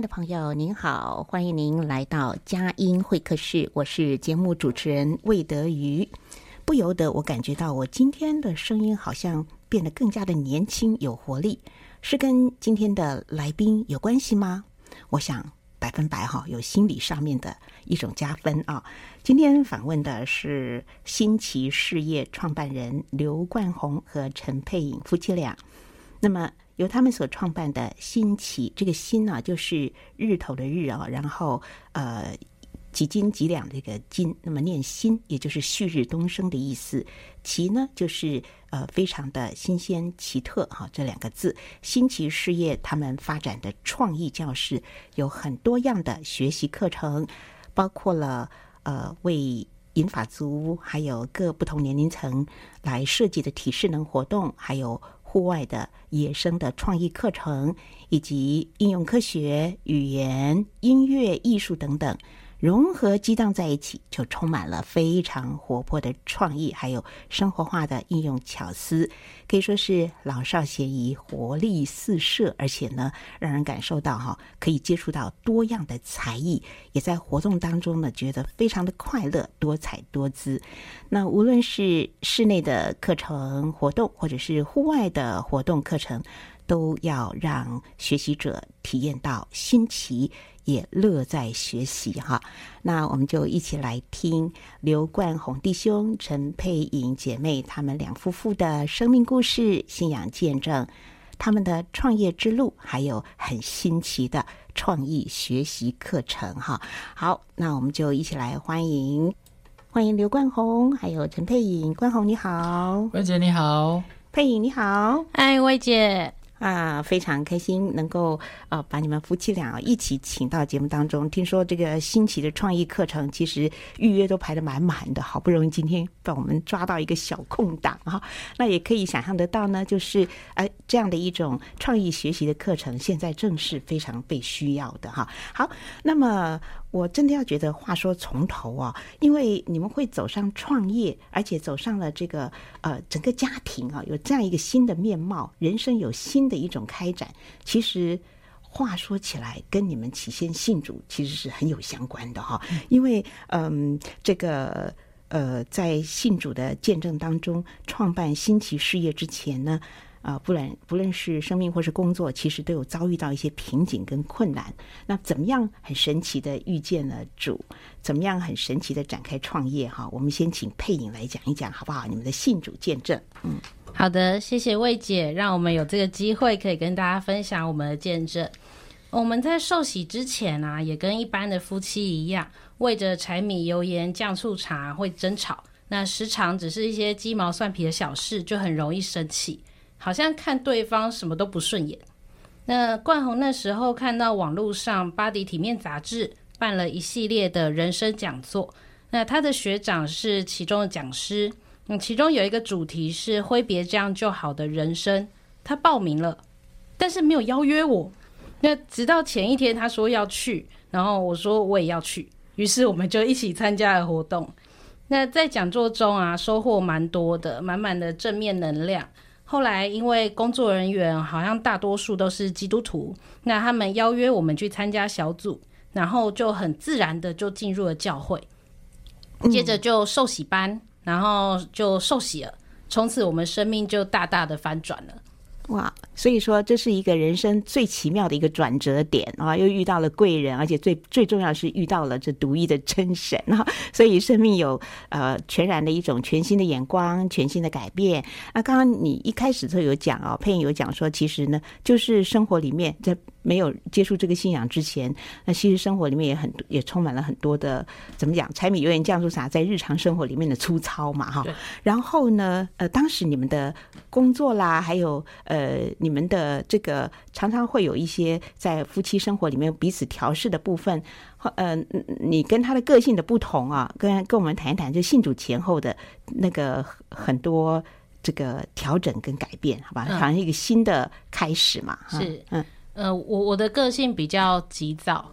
的朋友，您好，欢迎您来到佳音会客室，我是节目主持人魏德瑜。不由得我感觉到，我今天的声音好像变得更加的年轻有活力，是跟今天的来宾有关系吗？我想百分百哈，有心理上面的一种加分啊。今天访问的是新奇事业创办人刘冠宏和陈佩颖夫妻俩，那么。由他们所创办的新奇，这个“新”呢，就是日头的“日”啊，然后呃几斤几两这个“斤”，那么念“新”，也就是旭日东升的意思。奇呢，就是呃非常的新鲜奇特哈，这两个字。新奇事业他们发展的创意教室有很多样的学习课程，包括了呃为银发族还有各不同年龄层来设计的体适能活动，还有。户外的野生的创意课程，以及应用科学、语言、音乐、艺术等等，融合激荡在一起，就充满了非常活泼的创意，还有生活化的应用巧思，可以说是老少咸宜，活力四射，而且呢，让人感受到哈，可以接触到多样的才艺，也在活动当中呢，觉得非常的快乐，多彩多姿。那无论是室内的课程活动，或者是户外的活动课程，都要让学习者体验到新奇，也乐在学习哈。那我们就一起来听刘冠宏弟兄、陈佩颖姐妹他们两夫妇的生命故事、信仰见证，他们的创业之路，还有很新奇的创意学习课程哈。好，那我们就一起来欢迎。欢迎刘冠宏，还有陈佩颖。冠宏你好，魏姐你好，佩颖你好，嗨，魏姐。啊，非常开心能够呃把你们夫妻俩一起请到节目当中。听说这个新奇的创意课程，其实预约都排得满满的，好不容易今天被我们抓到一个小空档哈。那也可以想象得到呢，就是呃这样的一种创意学习的课程，现在正是非常被需要的哈。好，那么。我真的要觉得话说从头啊，因为你们会走上创业，而且走上了这个呃整个家庭啊，有这样一个新的面貌，人生有新的一种开展。其实话说起来，跟你们起先信主其实是很有相关的哈，因为嗯，这个呃在信主的见证当中，创办新奇事业之前呢。啊，不论不论是生命或是工作，其实都有遭遇到一些瓶颈跟困难。那怎么样很神奇的遇见了主？怎么样很神奇的展开创业？哈，我们先请佩颖来讲一讲，好不好？你们的信主见证。嗯，好的，谢谢魏姐，让我们有这个机会可以跟大家分享我们的见证。我们在受洗之前啊，也跟一般的夫妻一样，为着柴米油盐酱醋茶会争吵。那时常只是一些鸡毛蒜皮的小事，就很容易生气。好像看对方什么都不顺眼。那冠宏那时候看到网络上《巴迪体面杂志》办了一系列的人生讲座，那他的学长是其中的讲师，嗯，其中有一个主题是挥别这样就好的人生，他报名了，但是没有邀约我。那直到前一天他说要去，然后我说我也要去，于是我们就一起参加了活动。那在讲座中啊，收获蛮多的，满满的正面能量。后来因为工作人员好像大多数都是基督徒，那他们邀约我们去参加小组，然后就很自然的就进入了教会，接着就受洗班，然后就受洗了，从此我们生命就大大的翻转了。哇，所以说这是一个人生最奇妙的一个转折点啊！又遇到了贵人，而且最最重要是遇到了这独一的真神啊！所以生命有呃全然的一种全新的眼光，全新的改变。那刚刚你一开始就有讲啊，佩颖有讲说，其实呢，就是生活里面在。没有接触这个信仰之前，那其实生活里面也很也充满了很多的怎么讲？柴米油盐酱醋茶，在日常生活里面的粗糙嘛，哈。然后呢，呃，当时你们的工作啦，还有呃，你们的这个常常会有一些在夫妻生活里面彼此调试的部分，呃，你跟他的个性的不同啊，跟跟我们谈一谈，就信主前后的那个很多这个调整跟改变，好吧？好像一个新的开始嘛，嗯、是嗯。呃，我我的个性比较急躁，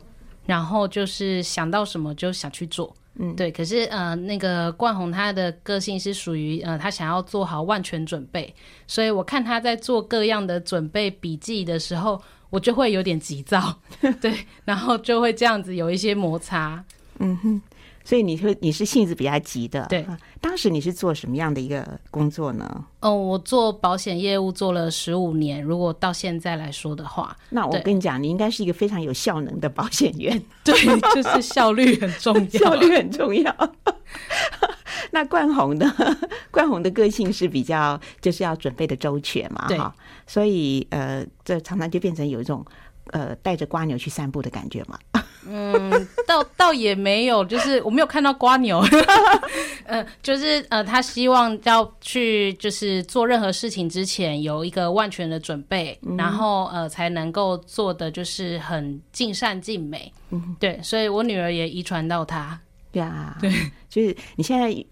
然后就是想到什么就想去做，嗯，对。可是呃，那个冠宏他的个性是属于呃，他想要做好万全准备，所以我看他在做各样的准备笔记的时候，我就会有点急躁，对，然后就会这样子有一些摩擦，嗯哼。所以你说你是性子比较急的，对。当时你是做什么样的一个工作呢？哦，我做保险业务做了十五年。如果到现在来说的话，那我跟你讲，你应该是一个非常有效能的保险员。对，就是效率很重要，效率很重要。那冠宏的冠宏的个性是比较就是要准备的周全嘛，哈。所以呃，这常常就变成有一种呃带着瓜牛去散步的感觉嘛。嗯，倒 倒也没有，就是我没有看到瓜牛，嗯，就是呃，他希望要去就是做任何事情之前有一个万全的准备，嗯、然后呃才能够做的就是很尽善尽美，嗯，对，所以我女儿也遗传到他，对啊，对，就是你现在。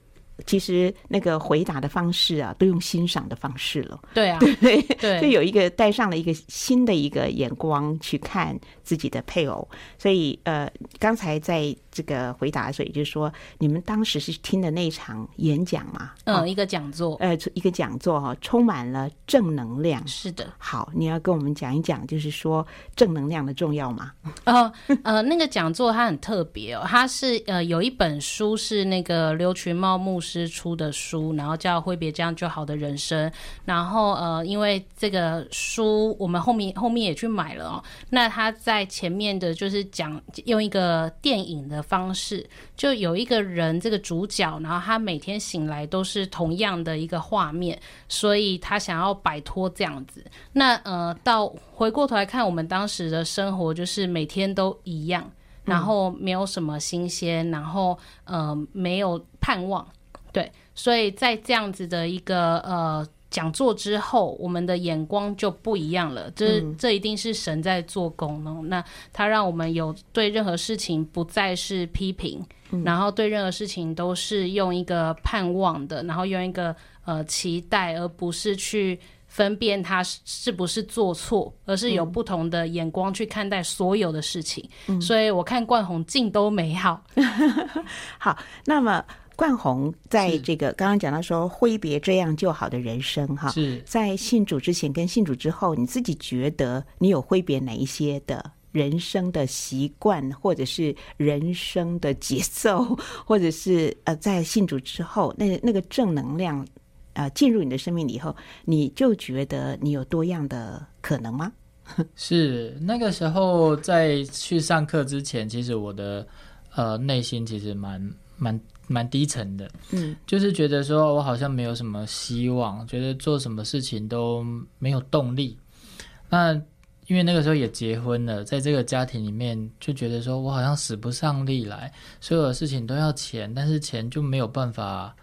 其实那个回答的方式啊，都用欣赏的方式了。对啊，对对，就有一个带上了一个新的一个眼光去看自己的配偶。所以呃，刚才在这个回答的时候，也就是说，你们当时是听的那场演讲嘛？嗯，哦、一个讲座，呃，一个讲座哈，充满了正能量。是的。好，你要跟我们讲一讲，就是说正能量的重要吗？呃呃，那个讲座它很特别哦，它是呃有一本书是那个刘群茂牧。师出的书，然后叫《挥别这样就好的人生》，然后呃，因为这个书我们后面后面也去买了哦。那他在前面的就是讲用一个电影的方式，就有一个人这个主角，然后他每天醒来都是同样的一个画面，所以他想要摆脱这样子。那呃，到回过头来看我们当时的生活，就是每天都一样，然后没有什么新鲜，然后呃没有盼望。对，所以在这样子的一个呃讲座之后，我们的眼光就不一样了。这、嗯、这一定是神在做工呢。那他让我们有对任何事情不再是批评，嗯、然后对任何事情都是用一个盼望的，然后用一个呃期待，而不是去分辨他是不是做错，而是有不同的眼光去看待所有的事情。嗯、所以我看冠宏尽都美好。好，那么。冠宏在这个刚刚讲到说挥别这样就好的人生哈，是在信主之前跟信主之后，你自己觉得你有挥别哪一些的人生的习惯，或者是人生的节奏，或者是呃，在信主之后，那那个正能量呃进入你的生命里以后，你就觉得你有多样的可能吗？是那个时候在去上课之前，其实我的呃内心其实蛮蛮。蛮低沉的，嗯，就是觉得说我好像没有什么希望，觉得做什么事情都没有动力。那因为那个时候也结婚了，在这个家庭里面就觉得说我好像使不上力来，所有的事情都要钱，但是钱就没有办法，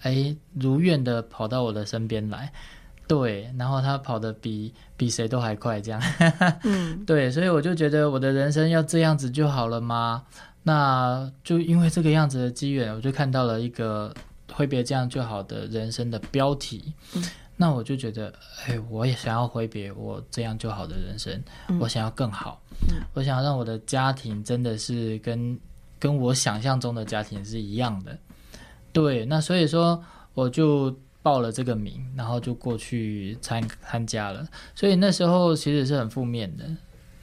哎，如愿的跑到我的身边来。对，然后他跑得比比谁都还快，这样，嗯，对，所以我就觉得我的人生要这样子就好了吗？那就因为这个样子的机缘，我就看到了一个挥别这样就好的人生的标题。嗯，那我就觉得，哎，我也想要挥别我这样就好的人生，嗯，我想要更好，嗯，我想要让我的家庭真的是跟跟我想象中的家庭是一样的。对，那所以说我就报了这个名，然后就过去参参加了。所以那时候其实是很负面的。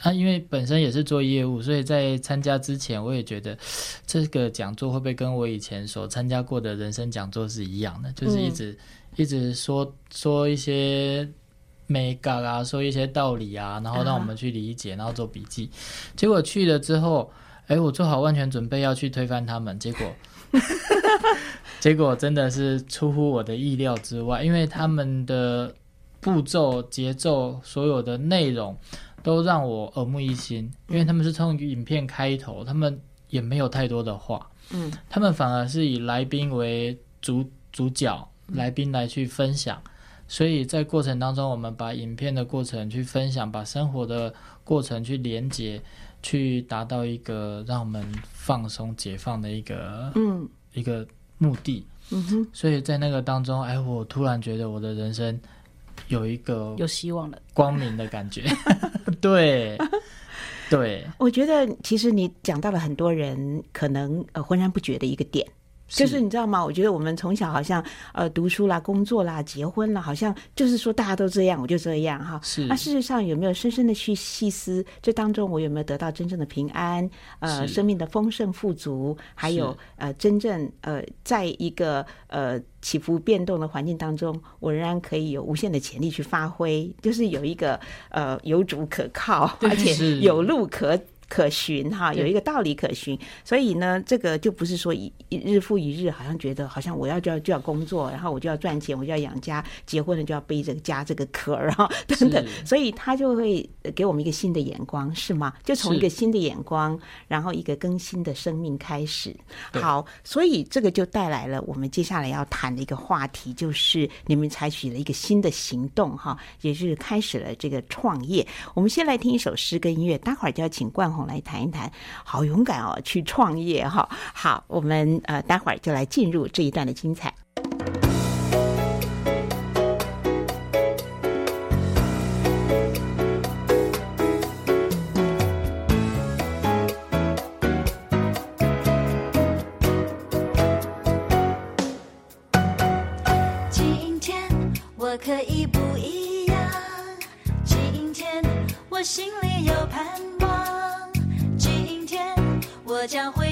啊，因为本身也是做业务，所以在参加之前，我也觉得这个讲座会不会跟我以前所参加过的人生讲座是一样的，就是一直、嗯、一直说说一些美感啊，说一些道理啊，然后让我们去理解，然后做笔记。结果去了之后，哎，我做好万全准备要去推翻他们，结果 结果真的是出乎我的意料之外，因为他们的步骤、节奏、所有的内容。都让我耳目一新，因为他们是从影片开头，他们也没有太多的话，嗯，他们反而是以来宾为主主角，来宾来去分享，所以在过程当中，我们把影片的过程去分享，把生活的过程去连接，去达到一个让我们放松解放的一个嗯。一个目的，嗯哼，所以在那个当中，哎，我突然觉得我的人生。有一个有希望的光明的感觉，对 对，我觉得其实你讲到了很多人可能呃浑然不觉的一个点。就是你知道吗？我觉得我们从小好像呃读书啦、工作啦、结婚啦，好像就是说大家都这样，我就这样哈。是。那事实上有没有深深的去细思，这当中我有没有得到真正的平安？呃，生命的丰盛富足，还有呃真正呃在一个呃起伏变动的环境当中，我仍然可以有无限的潜力去发挥，就是有一个呃有主可靠，而且有路可。可循哈，有一个道理可循，所以呢，这个就不是说一一日复一日，好像觉得好像我要就要就要工作，然后我就要赚钱，我就要养家，结婚了就要背这个家这个壳儿哈 等等，所以他就会给我们一个新的眼光，是吗？就从一个新的眼光，然后一个更新的生命开始。好，所以这个就带来了我们接下来要谈的一个话题，就是你们采取了一个新的行动哈，也就是开始了这个创业。我们先来听一首诗跟音乐，待会儿就要请冠来谈一谈，好勇敢哦，去创业哈。好，我们呃，待会儿就来进入这一段的精彩。今天我可以不一我将会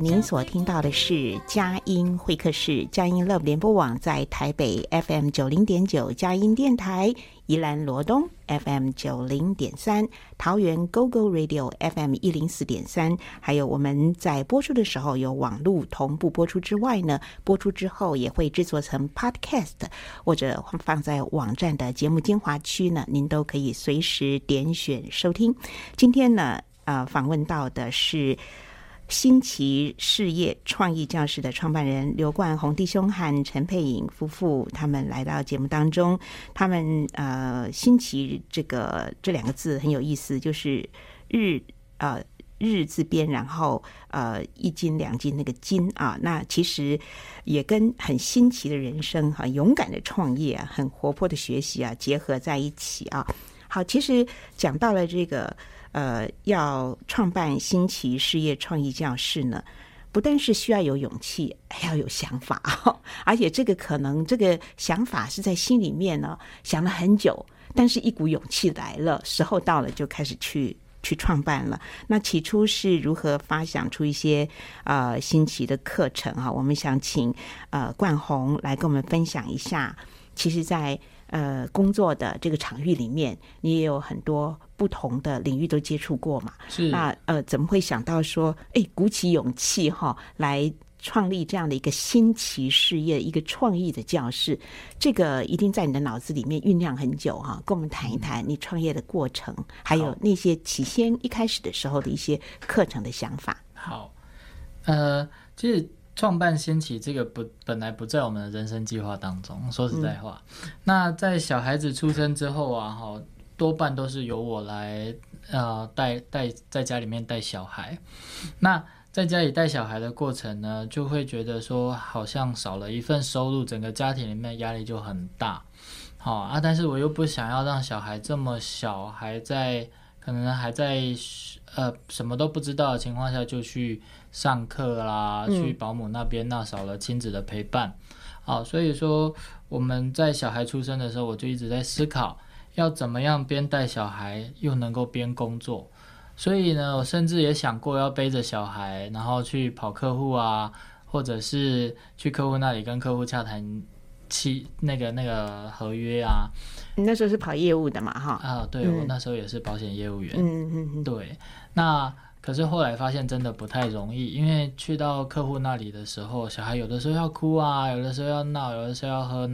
您所听到的是佳音会客室，佳音 Love 联播网在台北 FM 九零点九，佳音电台宜兰罗东 FM 九零点三，桃园 GO GO Radio FM 一零四点三，还有我们在播出的时候有网络同步播出之外呢，播出之后也会制作成 Podcast 或者放在网站的节目精华区呢，您都可以随时点选收听。今天呢，呃，访问到的是。新奇事业创意教室的创办人刘冠宏弟兄和陈佩颖夫妇，他们来到节目当中。他们呃，新奇这个这两个字很有意思，就是日呃日字边，然后呃一斤两斤那个斤啊，那其实也跟很新奇的人生、很勇敢的创业、很活泼的学习啊结合在一起啊。好，其实讲到了这个。呃，要创办新奇事业创意教室呢，不但是需要有勇气，还要有想法，而且这个可能这个想法是在心里面呢想了很久，但是一股勇气来了，时候到了就开始去去创办了。那起初是如何发想出一些呃新奇的课程啊？我们想请呃冠宏来跟我们分享一下。其实，在呃工作的这个场域里面，你也有很多。不同的领域都接触过嘛？是那呃，怎么会想到说，哎，鼓起勇气哈，来创立这样的一个新奇事业，一个创意的教室？这个一定在你的脑子里面酝酿很久哈。跟我们谈一谈你创业的过程，嗯、还有那些起先一开始的时候的一些课程的想法。好，呃，其实创办新奇这个不本来不在我们的人生计划当中。说实在话，嗯、那在小孩子出生之后啊，哈。多半都是由我来，呃，带带在家里面带小孩。那在家里带小孩的过程呢，就会觉得说好像少了一份收入，整个家庭里面压力就很大。好啊，但是我又不想要让小孩这么小，还在可能还在呃什么都不知道的情况下就去上课啦，去保姆那边，那少了亲子的陪伴。好，所以说我们在小孩出生的时候，我就一直在思考。要怎么样边带小孩又能够边工作？所以呢，我甚至也想过要背着小孩，然后去跑客户啊，或者是去客户那里跟客户洽谈期那个那个合约啊。你那时候是跑业务的嘛？哈啊，对，我那时候也是保险业务员。嗯嗯嗯，对。那可是后来发现真的不太容易，因为去到客户那里的时候，小孩有的时候要哭啊，有的时候要闹，有的时候要喝。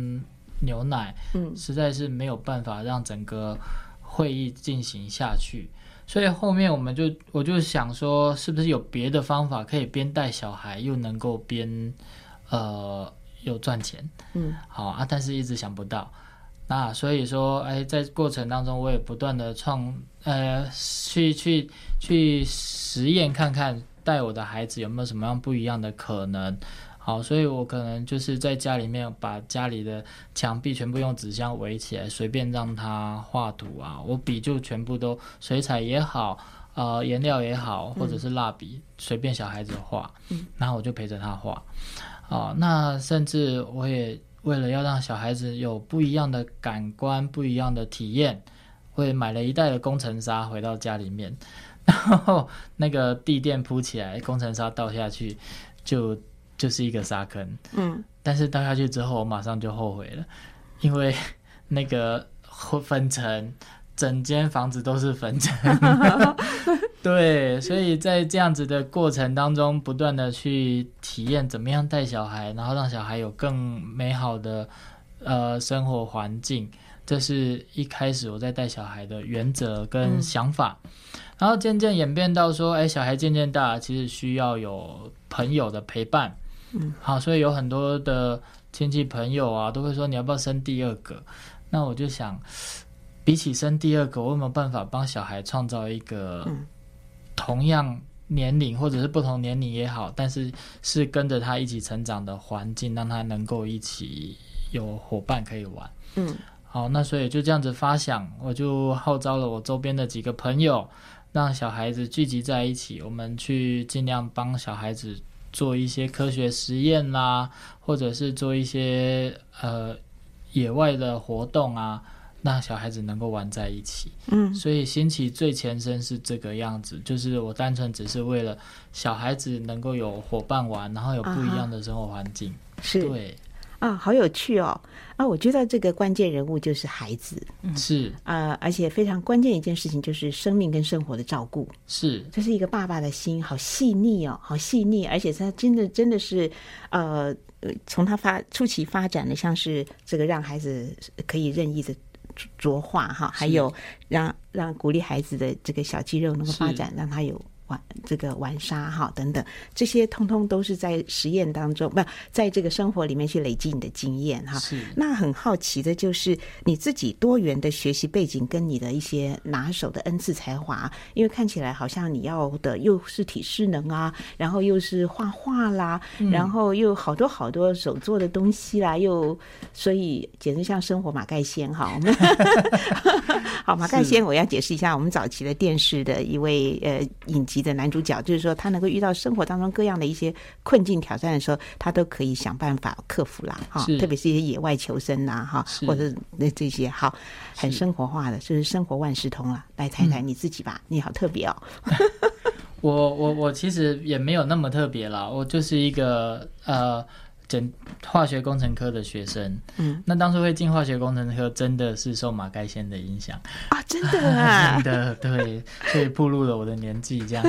牛奶，嗯，实在是没有办法让整个会议进行下去，所以后面我们就我就想说，是不是有别的方法可以边带小孩又能够边呃有赚钱，嗯，好啊，但是一直想不到，那所以说，哎，在过程当中我也不断的创呃去去去实验看看带我的孩子有没有什么样不一样的可能。好，所以我可能就是在家里面把家里的墙壁全部用纸箱围起来，随便让他画图啊。我笔就全部都水彩也好，呃，颜料也好，或者是蜡笔，随便小孩子画。嗯，然后我就陪着他画。啊，那甚至我也为了要让小孩子有不一样的感官、不一样的体验，我也买了一袋的工程沙回到家里面，然后那个地垫铺起来，工程沙倒下去就。就是一个沙坑，嗯，但是倒下去之后，我马上就后悔了，因为 那个粉尘，整间房子都是粉尘，对，所以在这样子的过程当中，不断的去体验怎么样带小孩，然后让小孩有更美好的呃生活环境，这是一开始我在带小孩的原则跟想法，嗯、然后渐渐演变到说，哎，小孩渐渐大，其实需要有朋友的陪伴。嗯，好，所以有很多的亲戚朋友啊，都会说你要不要生第二个？那我就想，比起生第二个，我有没有办法帮小孩创造一个同样年龄或者是不同年龄也好，但是是跟着他一起成长的环境，让他能够一起有伙伴可以玩。嗯，好，那所以就这样子发想，我就号召了我周边的几个朋友，让小孩子聚集在一起，我们去尽量帮小孩子。做一些科学实验啦，或者是做一些呃野外的活动啊，让小孩子能够玩在一起。嗯，所以新奇最前身是这个样子，就是我单纯只是为了小孩子能够有伙伴玩，然后有不一样的生活环境。是、uh-huh. 对。啊，好有趣哦！啊，我觉得这个关键人物就是孩子，是啊，而且非常关键一件事情就是生命跟生活的照顾，是，这是一个爸爸的心，好细腻哦，好细腻，而且他真的真的是，呃，从他发初期发展的，像是这个让孩子可以任意的着画哈，还有让让鼓励孩子的这个小肌肉能够发展，让他有。玩这个玩沙哈等等，这些通通都是在实验当中，不在这个生活里面去累积你的经验哈。是。那很好奇的就是你自己多元的学习背景跟你的一些拿手的恩赐才华，因为看起来好像你要的又是体适能啊，然后又是画画啦，嗯、然后又好多好多手做的东西啦，又所以简直像生活马盖先哈。我 们好马盖先，我要解释一下，我们早期的电视的一位呃影集的男主角，就是说他能够遇到生活当中各样的一些困境挑战的时候，他都可以想办法克服啦哈。特别是一些野外求生呐哈，或者那这些好很生活化的，就是生活万事通了。来谈谈你自己吧，嗯、你好特别哦。我我我其实也没有那么特别啦，我就是一个呃。化学工程科的学生，嗯，那当初会进化学工程科，真的是受马盖先的影响。啊，真的啊，真的对，所以步入了我的年纪，这样，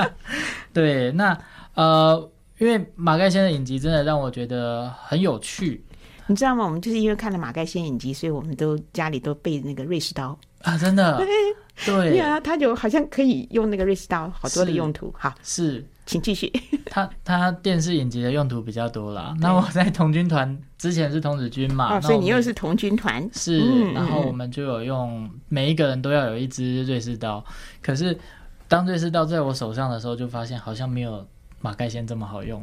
对，那呃，因为马盖先的影集真的让我觉得很有趣，你知道吗？我们就是因为看了马盖先影集，所以我们都家里都备那个瑞士刀。啊，真的，对，对。啊，他就好像可以用那个瑞士刀，好多的用途，哈是。请继续。他他电视影集的用途比较多啦。那我在童军团之前是童子军嘛，哦，所以你又是童军团。是，然后我们就有用，每一个人都要有一支瑞士刀。可是当瑞士刀在我手上的时候，就发现好像没有马盖先这么好用。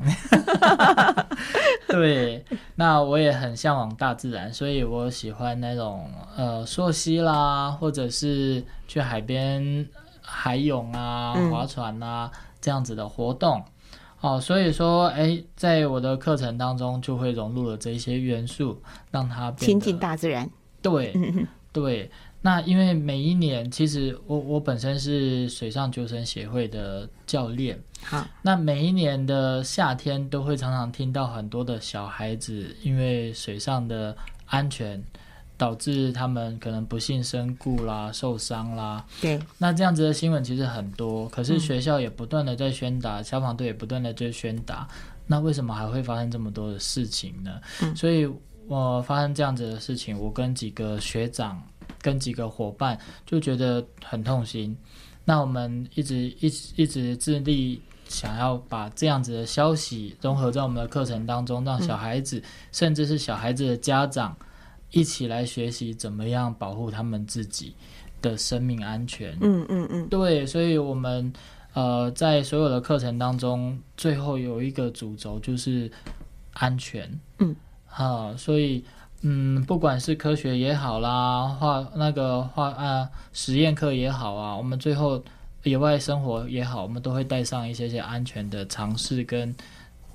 对，那我也很向往大自然，所以我喜欢那种呃溯溪啦，或者是去海边海泳啊、划船啊。嗯这样子的活动，哦，所以说，哎，在我的课程当中就会融入了这一些元素，让它亲近大自然。对，对。那因为每一年，其实我我本身是水上救生协会的教练，好，那每一年的夏天都会常常听到很多的小孩子因为水上的安全。导致他们可能不幸身故啦、受伤啦。对，那这样子的新闻其实很多，可是学校也不断的在宣达，嗯、消防队也不断的在宣达。那为什么还会发生这么多的事情呢？嗯、所以我发生这样子的事情，我跟几个学长、跟几个伙伴就觉得很痛心。那我们一直一直一直致力想要把这样子的消息融合在我们的课程当中，让小孩子，嗯、甚至是小孩子的家长。一起来学习怎么样保护他们自己的生命安全。嗯嗯嗯，对，所以我们呃在所有的课程当中，最后有一个主轴就是安全。嗯，啊，所以嗯，不管是科学也好啦，化那个化啊实验课也好啊，我们最后野外生活也好，我们都会带上一些些安全的尝试跟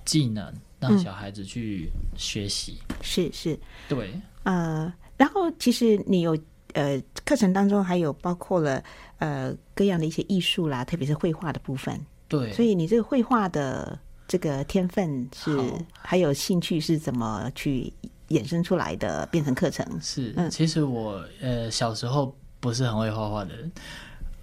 技能，让小孩子去学习。嗯、是是，对。呃，然后其实你有呃课程当中还有包括了呃各样的一些艺术啦，特别是绘画的部分。对，所以你这个绘画的这个天分是还有兴趣是怎么去衍生出来的，变成课程？是，嗯，其实我呃小时候不是很会画画的人，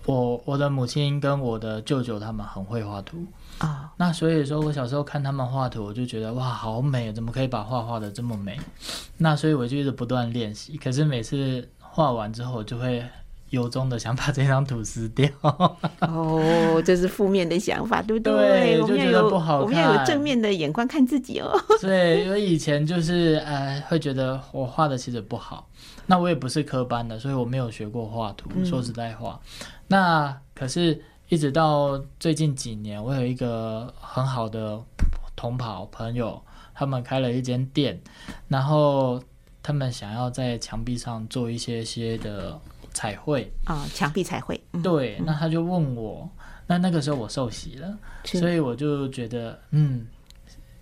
我我的母亲跟我的舅舅他们很会画图。啊，那所以说我小时候看他们画图，我就觉得哇，好美，怎么可以把画画的这么美？那所以我就一直不断练习。可是每次画完之后，我就会由衷的想把这张图撕掉。哦，这是负面的想法，对不对？对，我就觉得不好看。我们要有正面的眼光看自己哦。对，因为以前就是呃，会觉得我画的其实不好。那我也不是科班的，所以我没有学过画图。说实在话，嗯、那可是。一直到最近几年，我有一个很好的同跑朋友，他们开了一间店，然后他们想要在墙壁上做一些些的彩绘啊，墙壁彩绘。嗯、对，那他就问我，那那个时候我受洗了，所以我就觉得，嗯，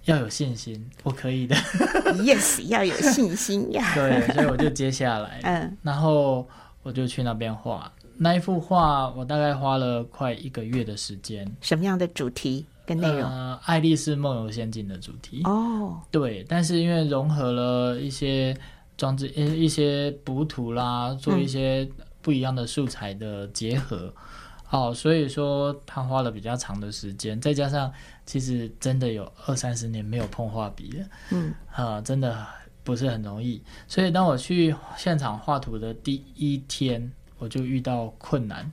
要有信心，我可以的。Yes，要有信心呀。对，所以我就接下来，嗯，然后我就去那边画。那一幅画，我大概花了快一个月的时间。什么样的主题跟内容？呃，《爱丽丝梦游仙境》的主题。哦，对，但是因为融合了一些装置，一一些补图啦，做一些不一样的素材的结合，嗯哦，所以说他花了比较长的时间，再加上其实真的有二三十年没有碰画笔了，嗯，啊、呃，真的不是很容易。所以当我去现场画图的第一天。我就遇到困难，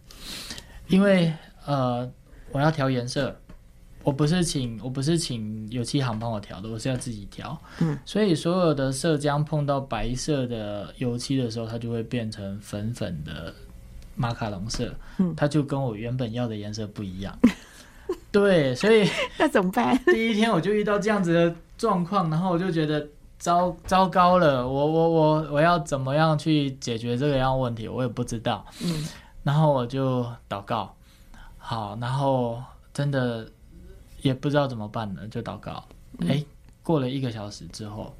因为呃，我要调颜色，我不是请我不是请油漆行帮我调的，我是要自己调。嗯，所以所有的色浆碰到白色的油漆的时候，它就会变成粉粉的马卡龙色。嗯，它就跟我原本要的颜色不一样。对，所以那怎么办？第一天我就遇到这样子的状况，然后我就觉得糟糟糕了，我我我我要怎么样去解决这个样问题，我也不知道。嗯，然后我就祷告，好，然后真的也不知道怎么办了，就祷告。哎、嗯，过了一个小时之后，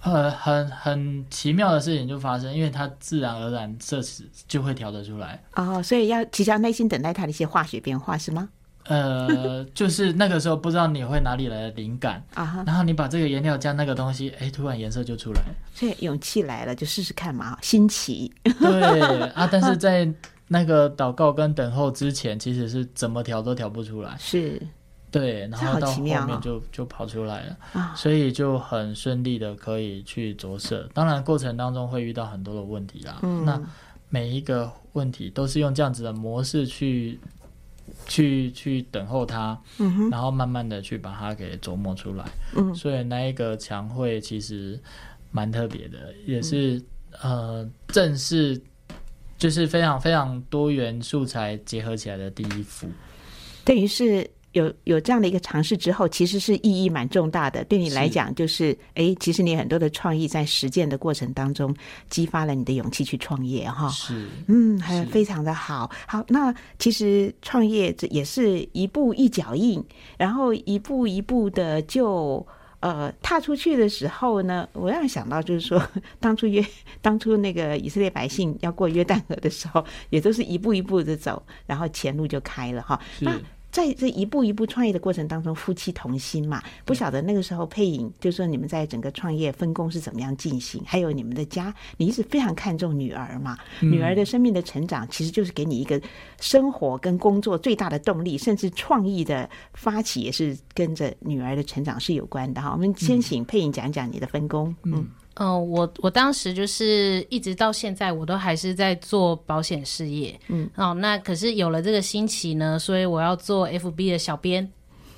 呃，很很奇妙的事情就发生，因为它自然而然色词就会调得出来。哦，所以要其实要耐心等待它的一些化学变化，是吗？呃，就是那个时候不知道你会哪里来的灵感 啊，然后你把这个颜料加那个东西，哎，突然颜色就出来。了，所以勇气来了，就试试看嘛，新奇。对啊，但是在那个祷告跟等候之前，其实是怎么调都调不出来，是，对，然后到后面就、哦、就跑出来了。啊，所以就很顺利的可以去着色。当然过程当中会遇到很多的问题啦，嗯、那每一个问题都是用这样子的模式去。去去等候他，嗯，然后慢慢的去把它给琢磨出来。嗯，所以那一个墙绘其实蛮特别的，也是、嗯、呃正式就是非常非常多元素材结合起来的第一幅，等于是。有有这样的一个尝试之后，其实是意义蛮重大的。对你来讲，就是哎，其实你很多的创意在实践的过程当中，激发了你的勇气去创业，哈。是，嗯，还非常的好。好，那其实创业这也是一步一脚印，然后一步一步的就呃踏出去的时候呢，我让想到就是说，当初约 当初那个以色列百姓要过约旦河的时候，也都是一步一步的走，然后前路就开了哈。那在这一步一步创业的过程当中，夫妻同心嘛，不晓得那个时候配影，就是说你们在整个创业分工是怎么样进行，还有你们的家，你一直非常看重女儿嘛，女儿的生命的成长，其实就是给你一个生活跟工作最大的动力，甚至创意的发起也是跟着女儿的成长是有关的哈。我们先请配影讲讲你的分工，嗯。嗯、呃，我我当时就是一直到现在，我都还是在做保险事业。嗯，哦，那可是有了这个新奇呢，所以我要做 FB 的小编，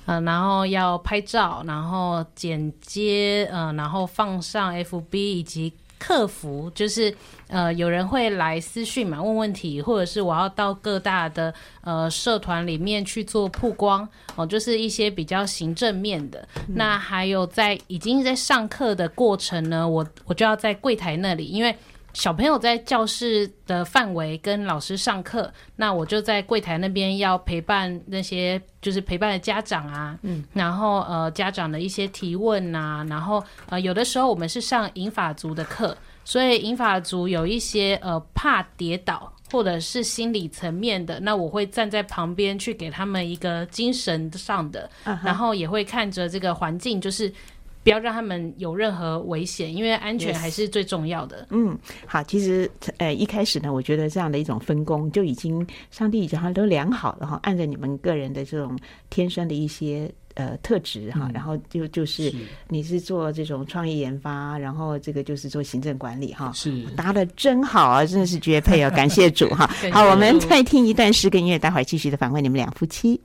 嗯、呃，然后要拍照，然后剪接，嗯、呃，然后放上 FB 以及。客服就是呃，有人会来私讯嘛，问问题，或者是我要到各大的呃社团里面去做曝光哦，就是一些比较行政面的。嗯、那还有在已经在上课的过程呢，我我就要在柜台那里，因为小朋友在教室的范围跟老师上课，那我就在柜台那边要陪伴那些就是陪伴的家长啊，嗯，然后呃家长的一些提问啊，然后呃有的时候我们是上银发族的课，所以银发族有一些呃怕跌倒或者是心理层面的，那我会站在旁边去给他们一个精神上的，uh-huh. 然后也会看着这个环境就是。不要让他们有任何危险，因为安全还是最重要的。Yes. 嗯，好，其实呃一开始呢，我觉得这样的一种分工就已经上帝已经都量好了哈，按照你们个人的这种天生的一些呃特质哈、嗯，然后就就是你是做这种创意研发，然后这个就是做行政管理哈，是答的真好啊，真的是绝配哦，感谢主哈。好，我们再听一段诗歌音乐，待会儿继续的访问你们两夫妻。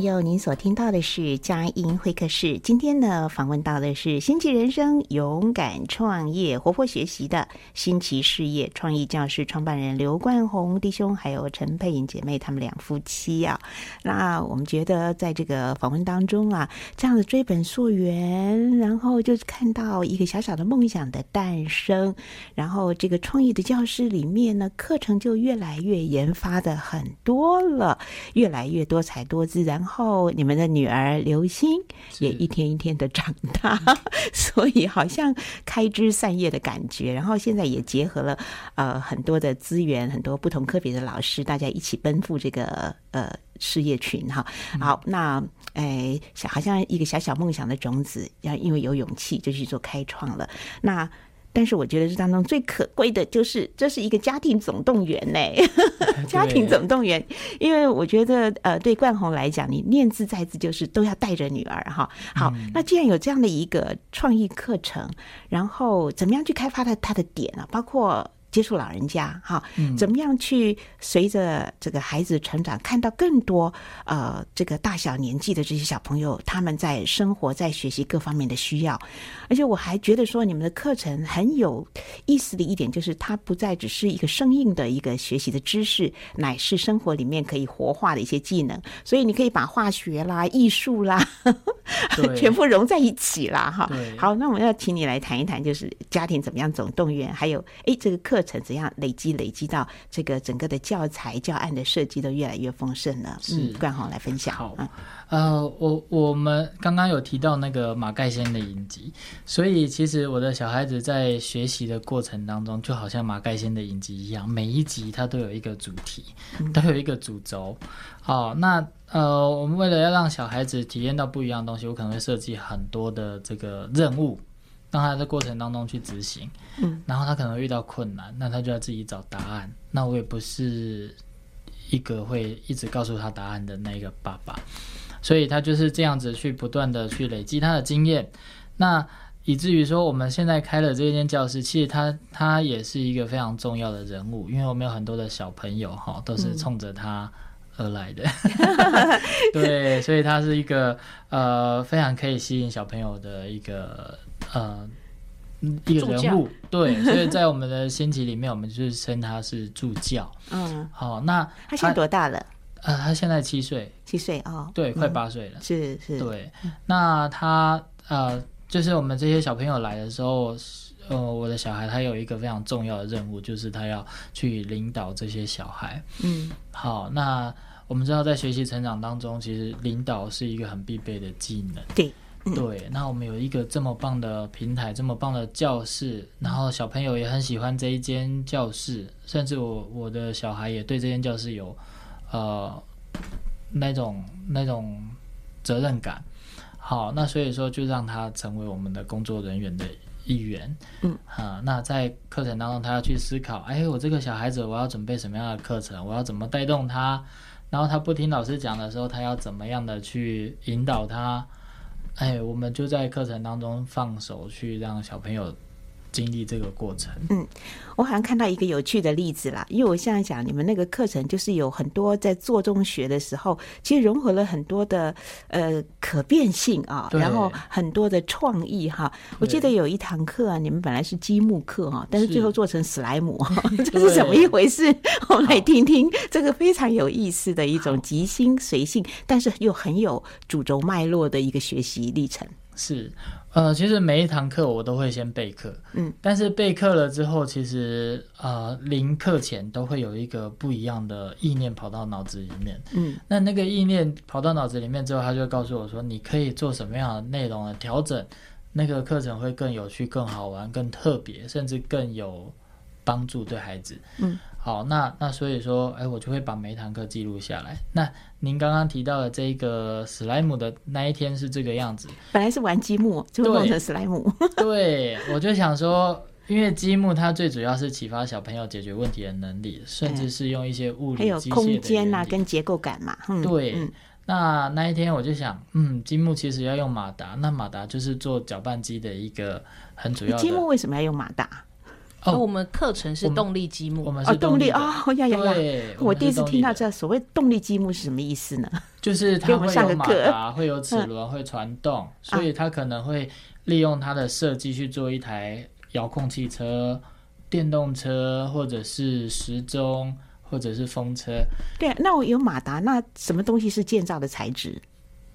朋友，您所听到的是佳音会客室。今天呢，访问到的是新奇人生、勇敢创业、活泼学习的新奇事业创意教室创办人刘冠宏弟兄，还有陈佩颖姐妹，他们两夫妻啊。那我们觉得，在这个访问当中啊，这样子追本溯源，然后就是看到一个小小的梦想的诞生，然后这个创意的教室里面呢，课程就越来越研发的很多了，越来越多彩多姿。然后你们的女儿刘星也一天一天的长大，所以好像开枝散叶的感觉。然后现在也结合了呃很多的资源，很多不同科别的老师，大家一起奔赴这个呃事业群哈。好，那哎，好像一个小小梦想的种子，要因为有勇气就去做开创了。那但是我觉得这当中最可贵的就是，这是一个家庭总动员呢。家庭总动员，因为我觉得呃，对冠宏来讲，你念字在字就是都要带着女儿哈。好，那既然有这样的一个创意课程，然后怎么样去开发它它的点啊？包括。接触老人家，哈，怎么样去随着这个孩子成长，看到更多呃这个大小年纪的这些小朋友，他们在生活、在学习各方面的需要。而且我还觉得说，你们的课程很有意思的一点，就是它不再只是一个生硬的一个学习的知识，乃是生活里面可以活化的一些技能。所以你可以把化学啦、艺术啦，全部融在一起啦，哈。好，那我们要请你来谈一谈，就是家庭怎么样总动员，还有哎这个课。课程怎样累积累积到这个整个的教材教案的设计都越来越丰盛了？是嗯，冠宏来分享。好，呃，我我们刚刚有提到那个马盖先的影集，所以其实我的小孩子在学习的过程当中，就好像马盖先的影集一样，每一集它都有一个主题，都有一个主轴。好，那呃，我们为了要让小孩子体验到不一样的东西，我可能会设计很多的这个任务。让他在过程当中去执行，嗯，然后他可能会遇到困难，那他就要自己找答案。那我也不是一个会一直告诉他答案的那个爸爸，所以他就是这样子去不断的去累积他的经验。那以至于说，我们现在开了这间教室，其实他他也是一个非常重要的人物，因为我们有很多的小朋友哈，都是冲着他而来的，嗯、对，所以他是一个呃非常可以吸引小朋友的一个。呃，一个人物，对，所以 在我们的星级里面，我们就是称他是助教。嗯，好，那他现在多大了？呃，他现在七岁，七岁哦，对，快八岁了。嗯、是是，对。那他呃，就是我们这些小朋友来的时候，呃，我的小孩他有一个非常重要的任务，就是他要去领导这些小孩。嗯，好，那我们知道在学习成长当中，其实领导是一个很必备的技能。对。对，那我们有一个这么棒的平台，这么棒的教室，然后小朋友也很喜欢这一间教室，甚至我我的小孩也对这间教室有呃那种那种责任感。好，那所以说就让他成为我们的工作人员的一员。嗯，啊，那在课程当中，他要去思考，哎，我这个小孩子我要准备什么样的课程，我要怎么带动他，然后他不听老师讲的时候，他要怎么样的去引导他。哎，我们就在课程当中放手去让小朋友经历这个过程。嗯，我好像看到一个有趣的例子啦，因为我现在想你们那个课程就是有很多在做中学的时候，其实融合了很多的呃可变性啊，然后很多的创意哈。我记得有一堂课啊，你们本来是积木课哈，但是最后做成史莱姆，这是怎么一回事？我们来听听这个非常有意思的一种即兴随性，但是又很有主轴脉络的一个学习历程。是，呃，其实每一堂课我都会先备课，嗯，但是备课了之后，其实呃，临课前都会有一个不一样的意念跑到脑子里面，嗯，那那个意念跑到脑子里面之后，他就告诉我说，你可以做什么样的内容的调整，那个课程会更有趣、更好玩、更特别，甚至更有帮助对孩子，嗯。好，那那所以说，哎，我就会把每一堂课记录下来。那您刚刚提到的这个史莱姆的那一天是这个样子，本来是玩积木，就弄成史莱姆。对，我就想说，因为积木它最主要是启发小朋友解决问题的能力，甚至是用一些物理、还有空间啊，跟结构感嘛。嗯、对、嗯，那那一天我就想，嗯，积木其实要用马达，那马达就是做搅拌机的一个很主要的。积木为什么要用马达？哦，我们课程是动力积木，我们是动力哦，呀呀呀！我，第一次听到这所谓动力积木是什么意思呢？就是它会有马达，会有齿轮，会传动，嗯，所以它可能会利用它的设计去做一台遥控汽车、电动车，或者是时钟，或者是风车。对啊，那我有马达，那什么东西是建造的材质？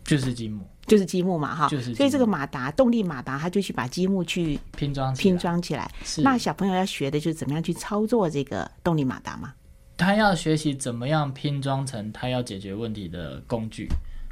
就是积木。就是积木嘛，哈，就是，所以这个马达动力马达，他就去把积木去拼装拼装起来。那小朋友要学的就是怎么样去操作这个动力马达嘛？他要学习怎么样拼装成他要解决问题的工具。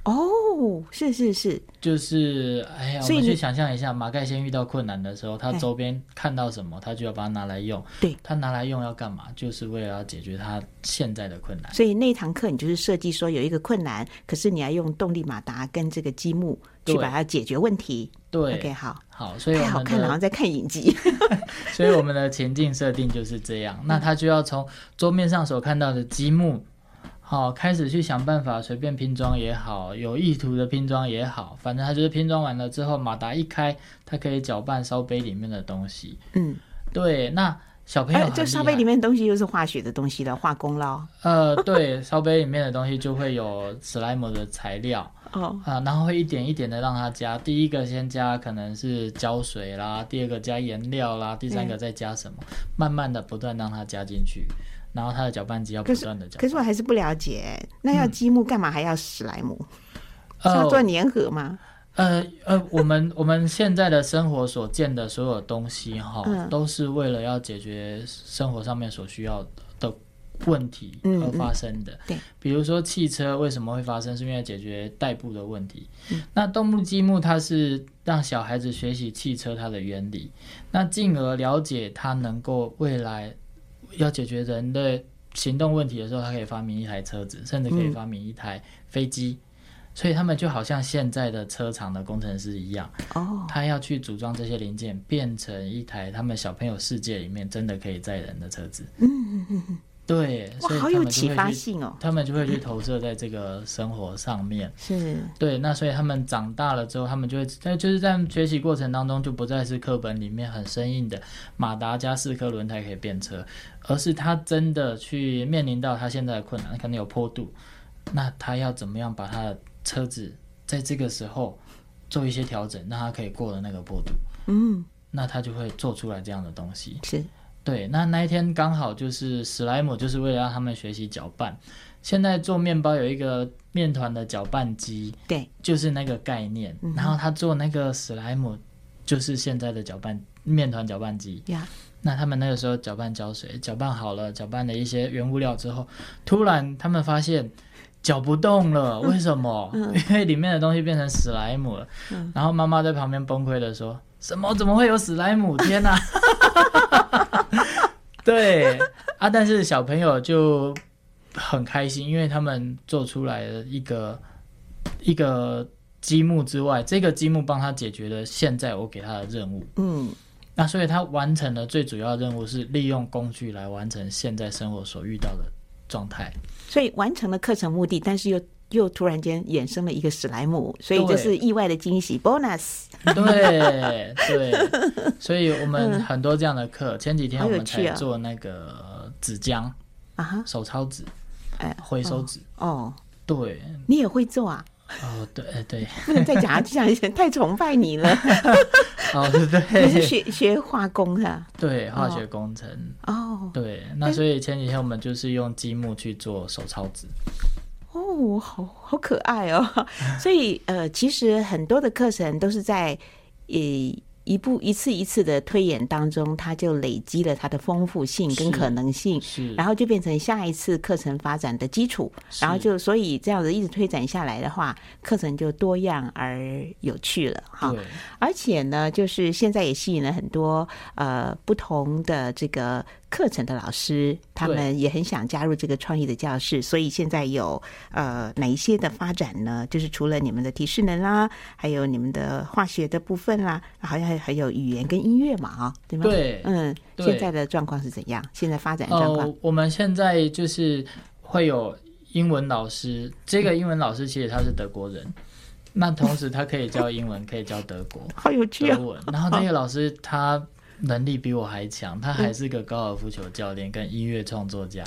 哦，是是是，就是哎呀，我们去想象一下，马盖先遇到困难的时候，他周边看到什么，他就要把它拿来用。对，他拿来用要干嘛？就是为了要解决他现在的困难。所以那堂课你就是设计说有一个困难，可是你要用动力马达跟这个积木去把它解决问题。对，OK，好，好，所以太好看了，好像在看影集。所以我们的前进设定就是这样，那他就要从桌面上所看到的积木。好，开始去想办法，随便拼装也好，有意图的拼装也好，反正它就是拼装完了之后，马达一开，它可以搅拌烧杯里面的东西。嗯，对。那小朋友，就烧杯里面的东西又是化学的东西了，化工了。呃，对，烧杯里面的东西就会有史莱姆的材料。哦。啊，然后会一点一点的让它加，第一个先加可能是胶水啦，第二个加颜料啦，第三个再加什么，嗯、慢慢的不断让它加进去。然后它的搅拌机要不断的搅，可是我还是不了解，那要积木干嘛还要史莱姆？是要做粘合吗？呃呃，我们我们现在的生活所见的所有东西哈、嗯，都是为了要解决生活上面所需要的问题而发生的。嗯嗯、对，比如说汽车为什么会发生，是因为解决代步的问题。嗯、那动物积木它是让小孩子学习汽车它的原理，那进而了解它能够未来。要解决人的行动问题的时候，他可以发明一台车子，甚至可以发明一台飞机。嗯、所以他们就好像现在的车厂的工程师一样，哦，他要去组装这些零件，变成一台他们小朋友世界里面真的可以载人的车子。嗯嗯嗯。对，所以他们就会去，好有启发性哦，他们就会去投射在这个生活上面。是，对，那所以他们长大了之后，他们就会在就是在学习过程当中，就不再是课本里面很生硬的马达加四颗轮胎可以变车，而是他真的去面临到他现在的困难，可能有坡度，那他要怎么样把他的车子在这个时候做一些调整，让他可以过了那个坡度。嗯，那他就会做出来这样的东西。是。对，那那一天刚好就是史莱姆，就是为了让他们学习搅拌。现在做面包有一个面团的搅拌机，对，就是那个概念。嗯、然后他做那个史莱姆，就是现在的搅拌面团搅拌机。呀，那他们那个时候搅拌胶水，搅拌好了，搅拌了一些原物料之后，突然他们发现搅不动了，为什么？嗯、因为里面的东西变成史莱姆了。嗯、然后妈妈在旁边崩溃的说：“什么？怎么会有史莱姆？天哪！” 对啊，但是小朋友就很开心，因为他们做出来的一个一个积木之外，这个积木帮他解决了现在我给他的任务。嗯，那所以他完成的最主要任务是利用工具来完成现在生活所遇到的状态。所以完成了课程目的，但是又。又突然间衍生了一个史莱姆，所以这是意外的惊喜，bonus。对对，所以我们很多这样的课，前几天我们才做那个纸浆啊，手抄纸，哎，回收纸。哦，对，你也会做啊？哦，对对，不能再讲下去，这样太崇拜你了。哦，对。对，你是学学化工的，对，化学工程。哦，对，那所以前几天我们就是用积木去做手抄纸。哦，好好可爱哦。所以呃，其实很多的课程都是在呃。一步一次一次的推演当中，它就累积了它的丰富性跟可能性，是，然后就变成下一次课程发展的基础，然后就所以这样子一直推展下来的话，课程就多样而有趣了哈。而且呢，就是现在也吸引了很多呃不同的这个。课程的老师，他们也很想加入这个创意的教室，所以现在有呃哪一些的发展呢？就是除了你们的提示能啦，还有你们的化学的部分啦，好像还还有语言跟音乐嘛，啊，对吗？对，嗯，现在的状况是怎样？现在发展状况？呃，我们现在就是会有英文老师，这个英文老师其实他是德国人，那同时他可以教英文，可以教德国，好有趣啊。然后那个老师他。能力比我还强，他还是个高尔夫球教练跟音乐创作家，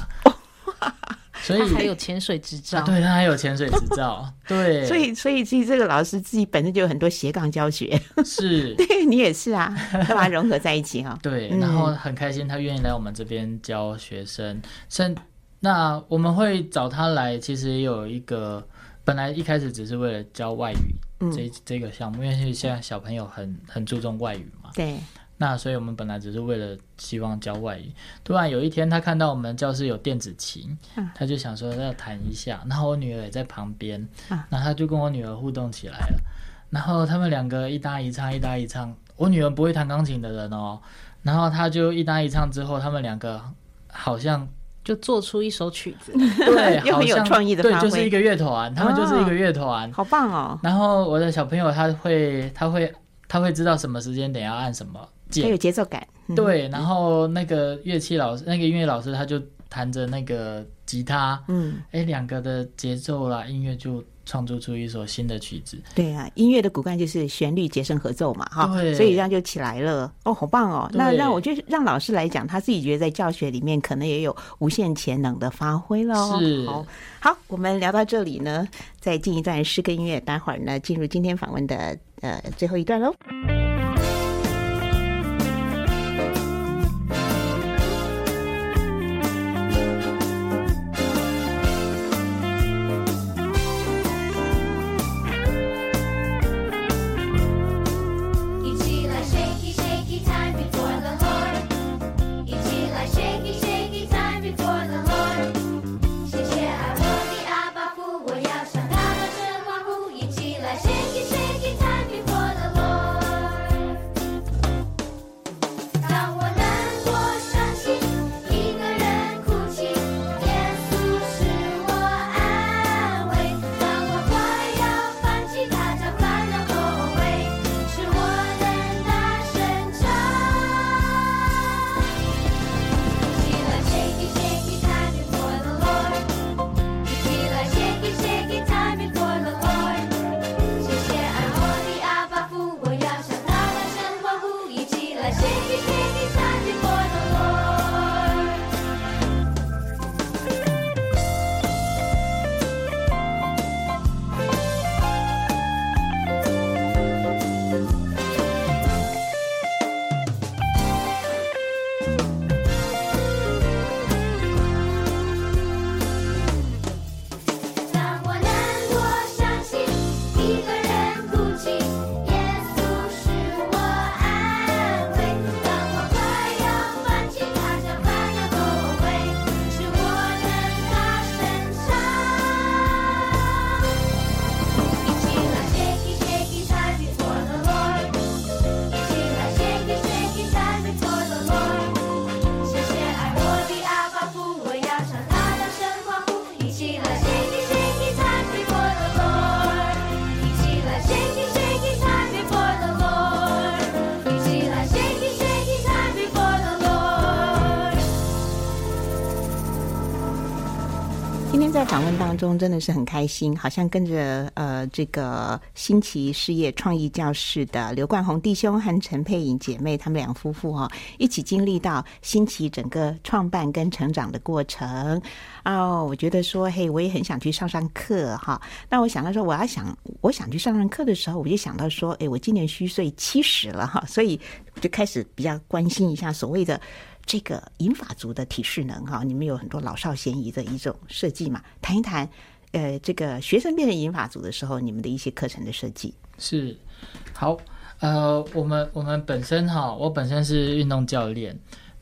所以他还有潜水执照。啊、对，他还有潜水执照，对，所以所以其实这个老师自己本身就有很多斜杠教学，是，对你也是啊，要把它融合在一起哈。对，然后很开心他愿意来我们这边教学生，甚那我们会找他来，其实也有一个本来一开始只是为了教外语、嗯、这这个项目，因为现在小朋友很很注重外语嘛，对。那所以，我们本来只是为了希望教外语。突然有一天，他看到我们教室有电子琴，他就想说要弹一下。然后我女儿也在旁边，然后他就跟我女儿互动起来了。然后他们两个一搭一唱，一搭一唱。我女儿不会弹钢琴的人哦，然后他就一搭一唱之后，他们两个好像就做出一首曲子，对，又很有创意的对，就是一个乐团，他们就是一个乐团，好棒哦。然后我的小朋友他会，他会，他会知道什么时间点要按什么。很有节奏感，对。然后那个乐器老师，那个音乐老师，他就弹着那个吉他，嗯，哎，两个的节奏啦，音乐就创作出一首新的曲子。对啊，音乐的骨干就是旋律节声合奏嘛，哈，所以这样就起来了。哦，好棒哦！那让我就让老师来讲，他自己觉得在教学里面可能也有无限潜能的发挥喽。是，好，好，我们聊到这里呢，再进一段诗歌音乐，待会儿呢进入今天访问的呃最后一段喽。访问当中真的是很开心，好像跟着呃这个新奇事业创意教室的刘冠宏弟兄和陈佩颖姐妹他们两夫妇哈、一起经历到新奇整个创办跟成长的过程哦。我觉得说嘿，我也很想去上上课哈。那我想到说我要想我想去上上课的时候，我就想到说，哎，我今年虚岁七十了哈，所以就开始比较关心一下所谓的。这个银发族的体适能哈，你们有很多老少咸宜的一种设计嘛？谈一谈，呃这个学生变成银发族的时候，你们的一些课程的设计。是，好，呃，我们我们本身哈，我本身是运动教练。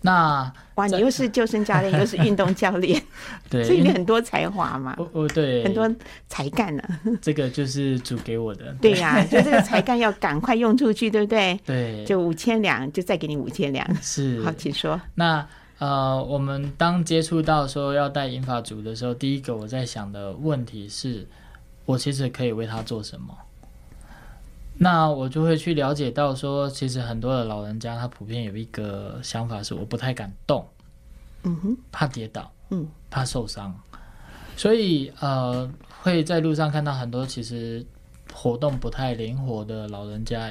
那哇，你又是救生教练，又是运动教练，对，所以你很多才华嘛。哦哦，对，很多才干呢。这个就是主给我的。对呀、啊，就这个才干要赶快用出去，对不对？对，就五千两，就再给你五千两。是，好，请说。那呃，我们当接触到说要带银发族的时候，第一个我在想的问题是，我其实可以为他做什么？那我就会去了解到说，其实很多的老人家他普遍有一个想法是，我不太敢动，嗯哼，怕跌倒，嗯，怕受伤，所以呃，会在路上看到很多其实活动不太灵活的老人家。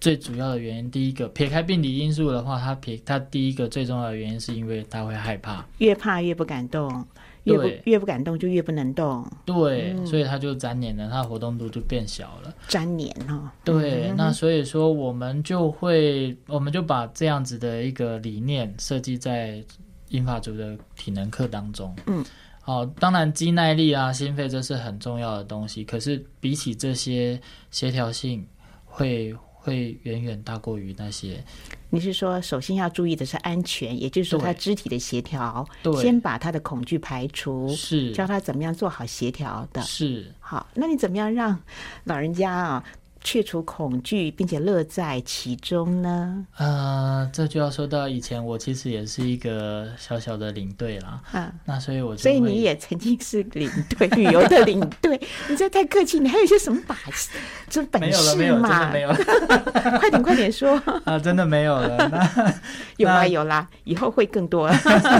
最主要的原因，第一个撇开病理因素的话，他撇他第一个最重要的原因是因为他会害怕，越怕越不敢动。越不越不敢动，就越不能动。对，嗯、所以它就粘黏了，它活动度就变小了。粘黏哦。对，嗯、那所以说我们就会，我们就把这样子的一个理念设计在英法族的体能课当中。嗯，好，当然肌耐力啊、心肺这是很重要的东西，可是比起这些协调性会。会远远大过于那些。你是说，首先要注意的是安全，也就是说他肢体的协调，先把他的恐惧排除，是教他怎么样做好协调的。是，好，那你怎么样让老人家啊？去除恐惧，并且乐在其中呢？呃，这就要说到以前，我其实也是一个小小的领队啦。啊，那所以我所以你也曾经是领队，旅游的领队。你这太客气，你还有些什么把戏？这本事没有了，没有，真的没有了。快点，快点说 啊！真的没有了。那 有啦，有啦，以后会更多。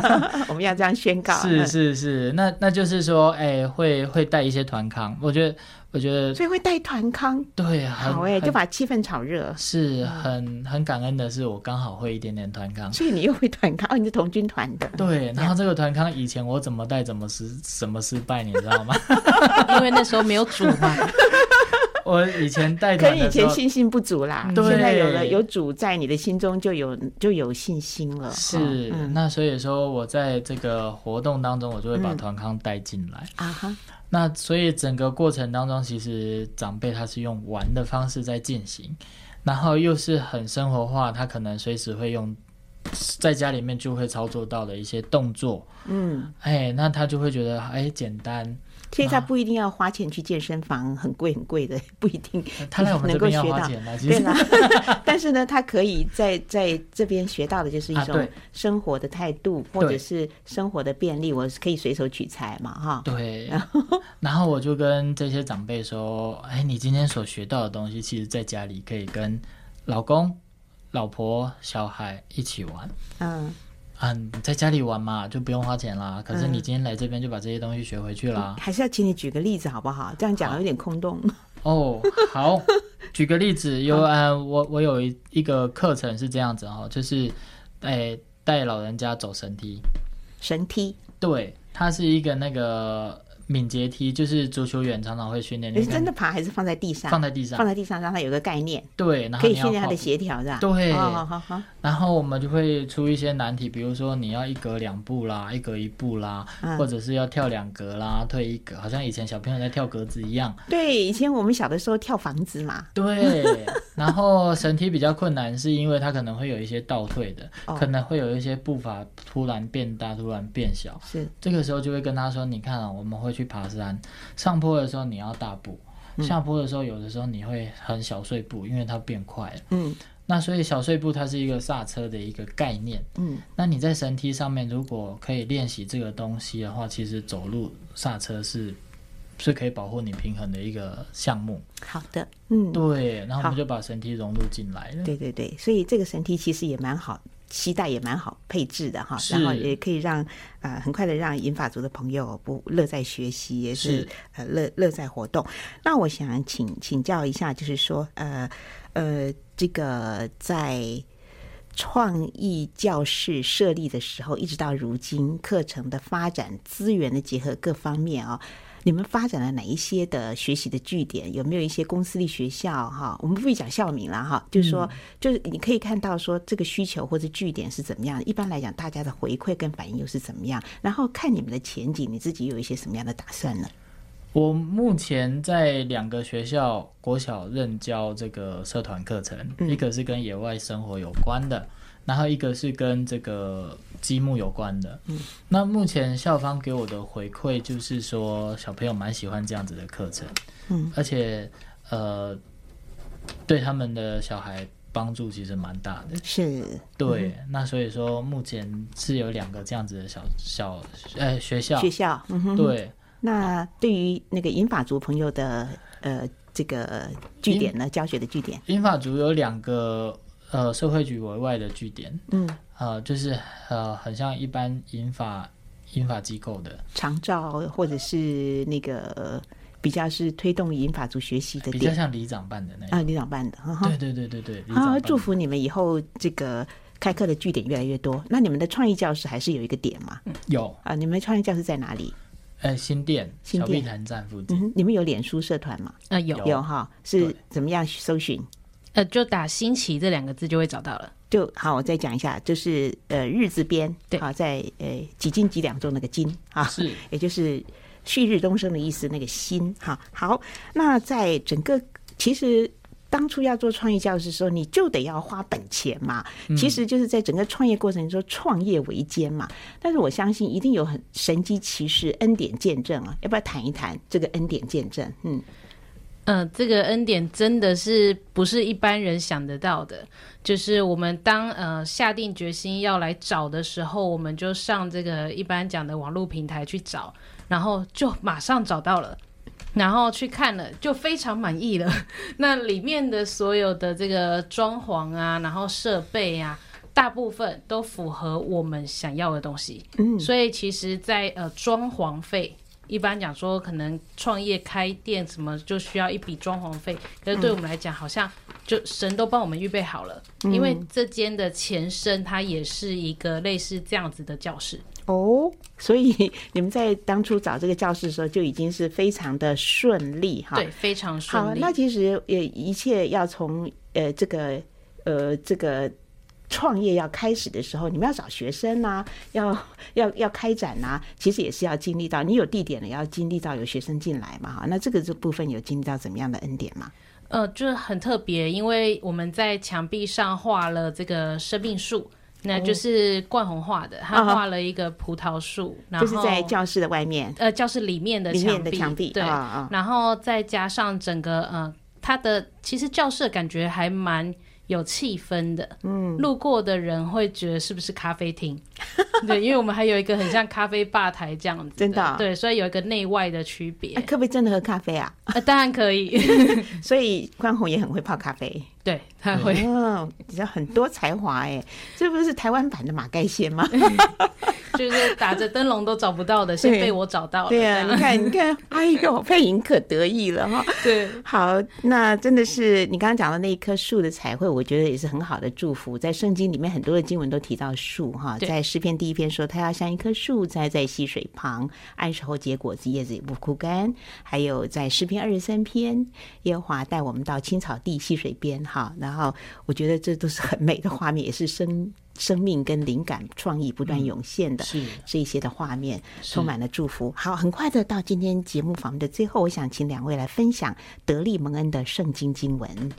我们要这样宣告。是是是，那那就是说，哎，会会带一些团康，我觉得。我觉得，所以会带团康，对，好哎，就把气氛炒热。是很很感恩的是，我刚好会一点点团康，所以你又会团康，哦，你是童军团的。对，然后这个团康以前我怎么带怎么失 怎么失败，你知道吗？因为那时候没有主嘛。我以前带团，可以以前信心不足啦，对，现在有了有主在你的心中，就有就有信心了。是，嗯，那所以说我在这个活动当中，我就会把团康带进来啊哈。那所以整个过程当中，其实长辈他是用玩的方式在进行，然后又是很生活化，他可能随时会用在家里面就会操作到的一些动作，嗯，哎，那他就会觉得哎简单。其实他不一定要花钱去健身房，很贵很贵的 不一定。他来我们这边要花钱了，对啦。但是呢，他可以在在这边学到的就是一种生活的态度，或者是生活的便利，我是可以随手取材嘛，哈。对。然后我就跟这些长辈说：“哎，你今天所学到的东西，其实在家里可以跟老公、老婆、小孩一起玩。”嗯。嗯，在家里玩嘛，就不用花钱啦。可是你今天来这边，就把这些东西学回去啦。嗯，还是要请你举个例子好不好？这样讲有点空洞。哦，好，举个例子，有呃，我我有一一个课程是这样子哦，就是，哎，带老人家走神梯。神梯。对，它是一个那个。敏捷梯就是足球员常常会训练。你是真的爬还是放在地上？放在地上，放在地上，让他有个概念。对，然后可以训练他的协调，是吧？对，好好好。然后我们就会出一些难题，比如说你要一格两步啦，一格一步啦，或者是要跳两格啦，退一格，好像以前小朋友在跳格子一样。对，以前我们小的时候跳房子嘛。对。然后绳梯比较困难，是因为它可能会有一些倒退的，可能会有一些步伐突然变大，突然变小。是。这个时候就会跟他说：“你看啊，我们会去爬山。”上坡的时候你要大步，下坡的时候有的时候你会很小碎步，因为它变快了。嗯，那所以小碎步它是一个刹车的一个概念。嗯，那你在绳梯上面如果可以练习这个东西的话，其实走路刹车是是可以保护你平衡的一个项目。好的，嗯，对，然后我们就把绳梯融入进来了。对对对，所以这个绳梯其实也蛮好。期待也蛮好配置的哈，然后也可以让呃很快的让银发族的朋友不乐在学习，也是，是呃乐乐在活动。那我想请请教一下，就是说呃呃这个在创意教室设立的时候，一直到如今课程的发展、资源的结合各方面啊。你们发展了哪一些的学习的据点？有没有一些公私立学校？哈，我们不必讲校名了哈，就是说，就是你可以看到说这个需求或者据点是怎么样。一般来讲，大家的回馈跟反应又是怎么样？然后看你们的前景，你自己有一些什么样的打算呢？我目前在两个学校国小任教这个社团课程，嗯一个是跟野外生活有关的，然后一个是跟这个积木有关的。嗯，那目前校方给我的回馈就是说，小朋友蛮喜欢这样子的课程，嗯，而且呃，对他们的小孩帮助其实蛮大的。是，对，那所以说目前是有两个这样子的小小呃学校，学校，嗯哼，对。那对于那个银法族朋友的呃这个据点呢，教学的据点，银法族有两个呃社会局委外的据点，嗯，呃就是呃很像一般银法银法机构的，长照或者是那个比较是推动银法族学习的点比较像里长办的那啊，种。里长办的，哈哈对对对对对，好，办祝福你们以后这个开课的据点越来越多。那你们的创意教室还是有一个点嘛？有啊，你们创意教室在哪里？呃新店新店小碧潭站附嗯近，哼，你们有脸书社团吗？呃，有，有有哈，是怎么样搜寻？呃，就打“新奇”这两个字就会找到了。就好，我再讲一下，就是呃日字边，对好，在呃几斤几两中那个斤啊，是也就是旭日东升的意思，那个新哈。好，那在整个其实当初要做创业教师的时候，你就得要花本钱嘛。其实就是在整个创业过程中，创业维艰嘛。但是我相信一定有很神机骑士、恩典见证啊。要不要谈一谈这个恩典见证？嗯，嗯、呃，这个恩典真的是不是一般人想得到的。就是我们当呃下定决心要来找的时候，我们就上这个一般讲的网络平台去找，然后就马上找到了。然后去看了，就非常满意了。那里面的所有的这个装潢啊，然后设备啊，大部分都符合我们想要的东西。嗯所以其实在，呃装潢费，一般讲说可能创业开店什么就需要一笔装潢费，可是对我们来讲，好像就神都帮我们预备好了。因为这间的前身，它也是一个类似这样子的教室。哦，所以你们在当初找这个教室的时候，就已经是非常的顺利哈。对，非常顺好，利。那其实也，一切要从呃这个呃这个创业要开始的时候，你们要找学生啊，要要要开展啊，其实也是要经历到你有地点了，也要经历到有学生进来嘛哈。那这个这部分有经历到怎么样的恩典吗？呃，就是很特别，因为我们在墙壁上画了这个生命树，那就是冠宏画的，他画了一个葡萄树，然后就是在教室的外面，呃教室里面的里墙面的墙壁对，然后再加上整个呃，它的其实教室的感觉还蛮有气氛的，嗯，路过的人会觉得是不是咖啡厅？对，因为我们还有一个很像咖啡吧台这样子真的啊对，所以有一个内外的区别哎，。可不可以真的喝咖啡啊？呃，当然可以，所以关宏也很会泡咖啡，对，他会。哦，你知道很多才华哎，这不是台湾版的马盖先吗？就是打着灯笼都找不到的，先被我找到了。对啊，你看，你看，哎呦，佩莹可得意了哈。对，好，那真的是你刚刚讲的那一棵树的彩绘，我觉得也是很好的祝福。在圣经里面，很多的经文都提到树哈，在诗篇第一篇说，它要像一棵树栽在溪水旁，按时候结果子，叶子也不枯干。还有在诗篇二十三篇，耶和华带我们到青草地、溪水边哈。然后我觉得这都是很美的画面，也是生生命跟灵感、创意不断涌现的。是这一些的画面，充满了祝福。好，很快的到今天节目访问的最后，我想请两位来分享德利蒙恩的圣经经文。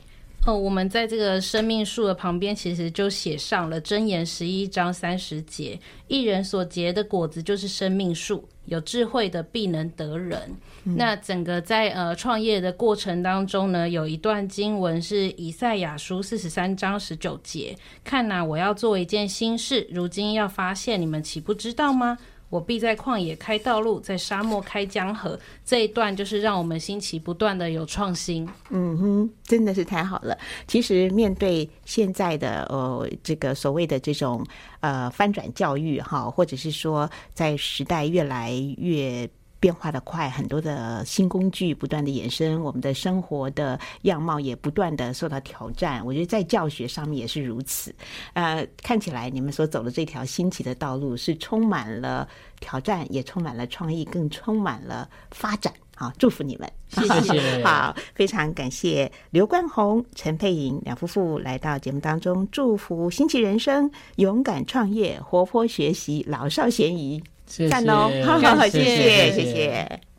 哦，我们在这个生命树的旁边，其实就写上了箴言十一章三十节：一人所结的果子就是生命树，有智慧的必能得人。那整个在呃创业的过程当中呢，有一段经文是以赛亚书四十三章十九节：看呐，我要做一件新事，如今要发现，你们岂不知道吗？我必在旷野开道路，在沙漠开江河。这一段就是让我们新奇不断的有创新。嗯哼，真的是太好了。其实面对现在的呃这个所谓的这种呃翻转教育哈，或者是说在时代越来越。变化的快，很多的新工具不断的衍生，我们的生活的样貌也不断的受到挑战。我觉得在教学上面也是如此。呃，看起来你们所走的这条新奇的道路是充满了挑战，也充满了创意，更充满了发展。好，祝福你们，谢谢。好，非常感谢刘冠宏、陈佩莹两夫妇来到节目当中，祝福新奇人生，勇敢创业，活泼学习，老少咸宜。谢谢，赞哦，好好好，谢谢，谢谢谢谢。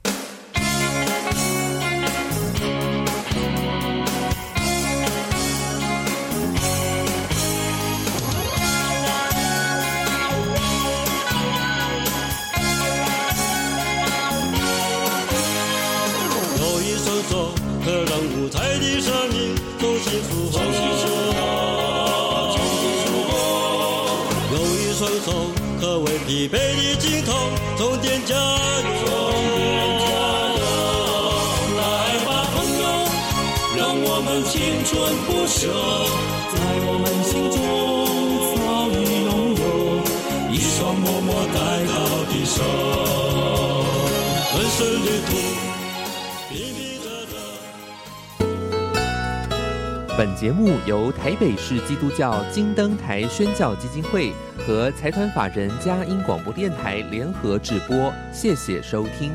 本节目由台北市基督教金灯台宣教基金会和财团法人佳音广播电台联合制播，谢谢收听。